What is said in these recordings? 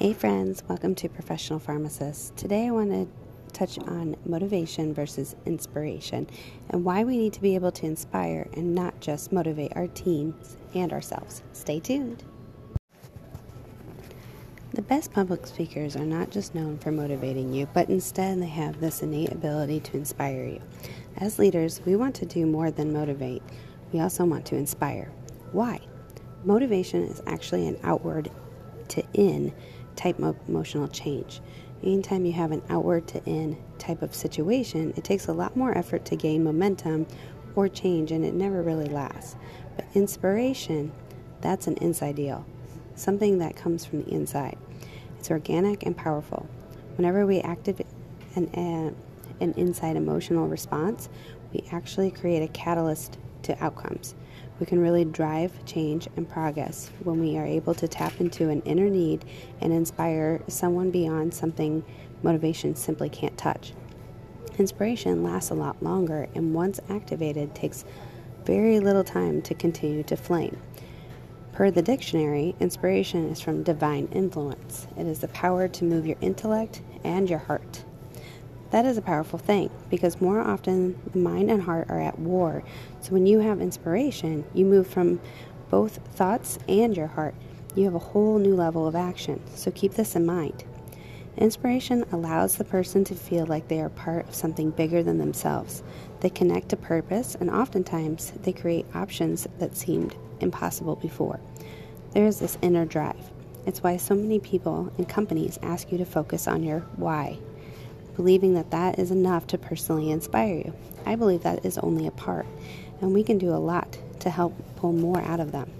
Hey, friends, welcome to Professional Pharmacist. Today I want to touch on motivation versus inspiration and why we need to be able to inspire and not just motivate our teams and ourselves. Stay tuned. The best public speakers are not just known for motivating you, but instead they have this innate ability to inspire you. As leaders, we want to do more than motivate, we also want to inspire. Why? Motivation is actually an outward to in type of emotional change. Anytime you have an outward to in type of situation, it takes a lot more effort to gain momentum or change, and it never really lasts. But inspiration, that's an inside deal, something that comes from the inside. It's organic and powerful. Whenever we activate an, an inside emotional response, we actually create a catalyst to outcomes. We can really drive change and progress when we are able to tap into an inner need and inspire someone beyond something motivation simply can't touch. Inspiration lasts a lot longer and once activated takes very little time to continue to flame. Per the dictionary, inspiration is from divine influence. It is the power to move your intellect and your heart. That is a powerful thing because more often the mind and heart are at war. So when you have inspiration, you move from both thoughts and your heart. You have a whole new level of action. So keep this in mind. Inspiration allows the person to feel like they are part of something bigger than themselves. They connect to purpose, and oftentimes they create options that seemed impossible before. There is this inner drive. It's why so many people and companies ask you to focus on your why believing that that is enough to personally inspire you. I believe that is only a part, and we can do a lot to help pull more out of them.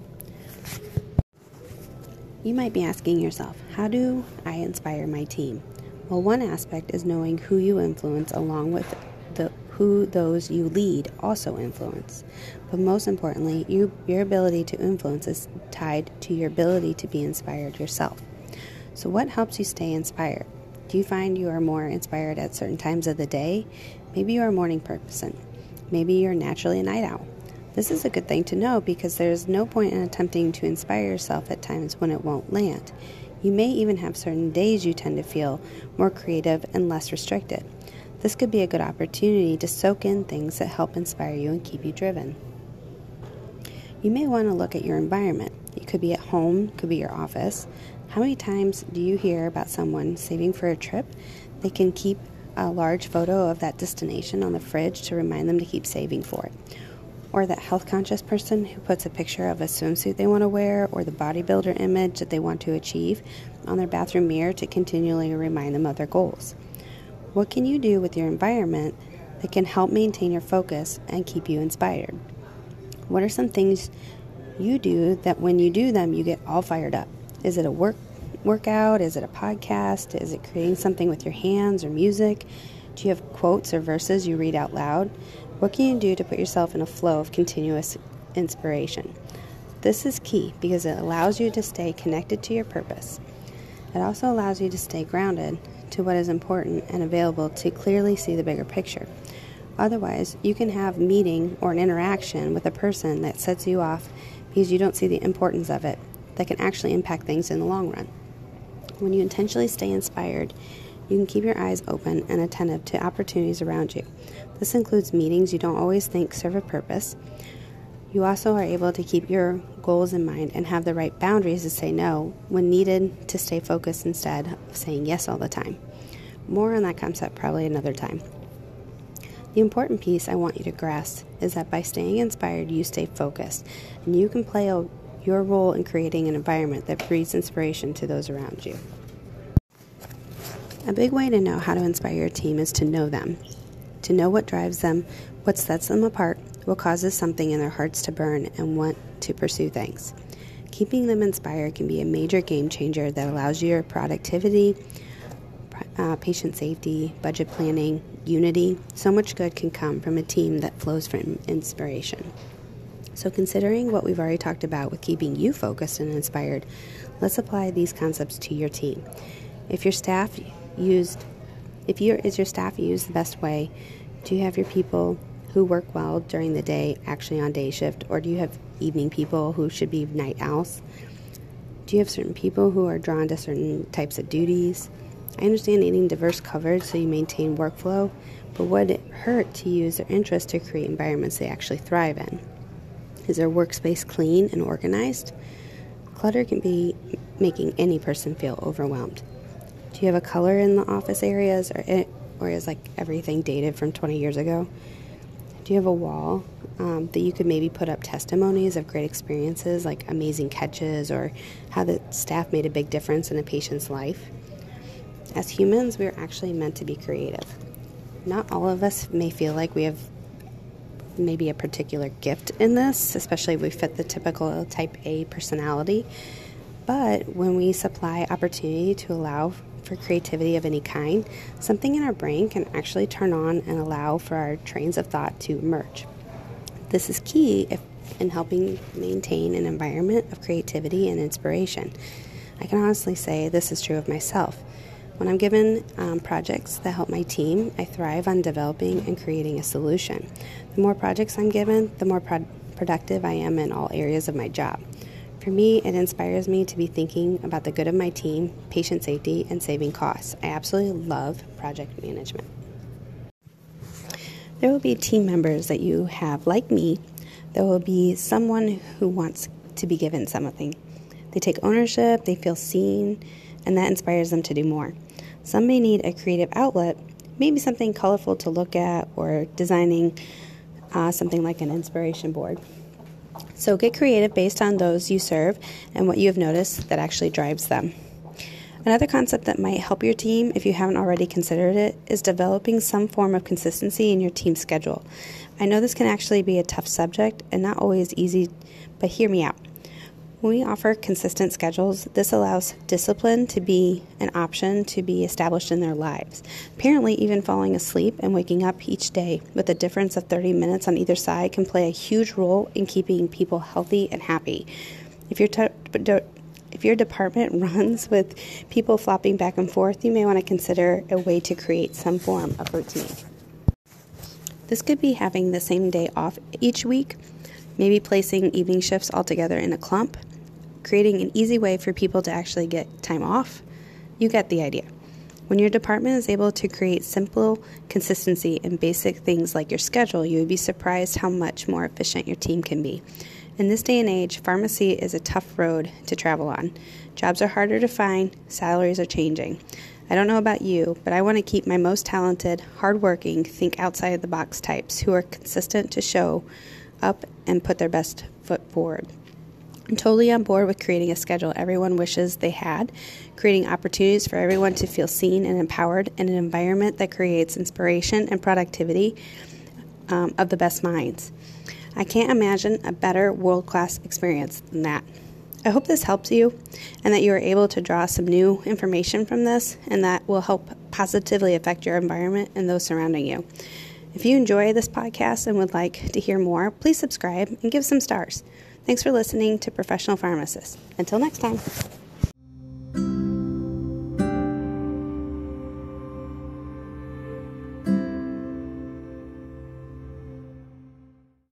You might be asking yourself, how do I inspire my team? Well, one aspect is knowing who you influence along with the who those you lead also influence. But most importantly, you, your ability to influence is tied to your ability to be inspired yourself. So, what helps you stay inspired? Do you find you are more inspired at certain times of the day? Maybe you are a morning person. Maybe you're naturally a night owl. This is a good thing to know because there's no point in attempting to inspire yourself at times when it won't land. You may even have certain days you tend to feel more creative and less restricted. This could be a good opportunity to soak in things that help inspire you and keep you driven. You may want to look at your environment. It could be at home, could be your office. How many times do you hear about someone saving for a trip? They can keep a large photo of that destination on the fridge to remind them to keep saving for it. Or that health conscious person who puts a picture of a swimsuit they want to wear or the bodybuilder image that they want to achieve on their bathroom mirror to continually remind them of their goals. What can you do with your environment that can help maintain your focus and keep you inspired? What are some things you do that when you do them, you get all fired up? Is it a work workout? Is it a podcast? Is it creating something with your hands or music? Do you have quotes or verses you read out loud? What can you do to put yourself in a flow of continuous inspiration? This is key because it allows you to stay connected to your purpose. It also allows you to stay grounded to what is important and available to clearly see the bigger picture. Otherwise, you can have a meeting or an interaction with a person that sets you off because you don't see the importance of it that can actually impact things in the long run. When you intentionally stay inspired, you can keep your eyes open and attentive to opportunities around you. This includes meetings you don't always think serve a purpose. You also are able to keep your goals in mind and have the right boundaries to say no when needed to stay focused instead of saying yes all the time. More on that concept probably another time. The important piece I want you to grasp is that by staying inspired, you stay focused and you can play a your role in creating an environment that breeds inspiration to those around you. A big way to know how to inspire your team is to know them, to know what drives them, what sets them apart, what causes something in their hearts to burn and want to pursue things. Keeping them inspired can be a major game changer that allows your productivity, uh, patient safety, budget planning, unity. So much good can come from a team that flows from inspiration. So, considering what we've already talked about with keeping you focused and inspired, let's apply these concepts to your team. If your staff used, if your is your staff used the best way, do you have your people who work well during the day actually on day shift, or do you have evening people who should be night owls? Do you have certain people who are drawn to certain types of duties? I understand needing diverse coverage so you maintain workflow, but would it hurt to use their interest to create environments they actually thrive in? Is their workspace clean and organized? Clutter can be making any person feel overwhelmed. Do you have a color in the office areas, or, it, or is like everything dated from 20 years ago? Do you have a wall um, that you could maybe put up testimonies of great experiences, like amazing catches, or how the staff made a big difference in a patient's life? As humans, we are actually meant to be creative. Not all of us may feel like we have maybe a particular gift in this, especially if we fit the typical type A personality. But when we supply opportunity to allow for creativity of any kind, something in our brain can actually turn on and allow for our trains of thought to emerge. This is key if, in helping maintain an environment of creativity and inspiration. I can honestly say this is true of myself. When I'm given um, projects that help my team, I thrive on developing and creating a solution. The more projects I'm given, the more pro- productive I am in all areas of my job. For me, it inspires me to be thinking about the good of my team, patient safety, and saving costs. I absolutely love project management. There will be team members that you have, like me, there will be someone who wants to be given something. They take ownership, they feel seen, and that inspires them to do more. Some may need a creative outlet, maybe something colorful to look at, or designing uh, something like an inspiration board. So get creative based on those you serve and what you have noticed that actually drives them. Another concept that might help your team, if you haven't already considered it, is developing some form of consistency in your team schedule. I know this can actually be a tough subject and not always easy, but hear me out. When we offer consistent schedules, this allows discipline to be an option to be established in their lives. Apparently, even falling asleep and waking up each day with a difference of 30 minutes on either side can play a huge role in keeping people healthy and happy. If your t- if your department runs with people flopping back and forth, you may want to consider a way to create some form of routine. This could be having the same day off each week, maybe placing evening shifts all together in a clump, creating an easy way for people to actually get time off. You get the idea. When your department is able to create simple consistency in basic things like your schedule, you would be surprised how much more efficient your team can be. In this day and age, pharmacy is a tough road to travel on. Jobs are harder to find, salaries are changing. I don't know about you, but I want to keep my most talented, hardworking, think outside of the box types who are consistent to show up and put their best foot forward. I'm totally on board with creating a schedule everyone wishes they had, creating opportunities for everyone to feel seen and empowered in an environment that creates inspiration and productivity um, of the best minds. I can't imagine a better world class experience than that. I hope this helps you and that you are able to draw some new information from this and that will help positively affect your environment and those surrounding you. If you enjoy this podcast and would like to hear more, please subscribe and give some stars. Thanks for listening to Professional Pharmacist. Until next time.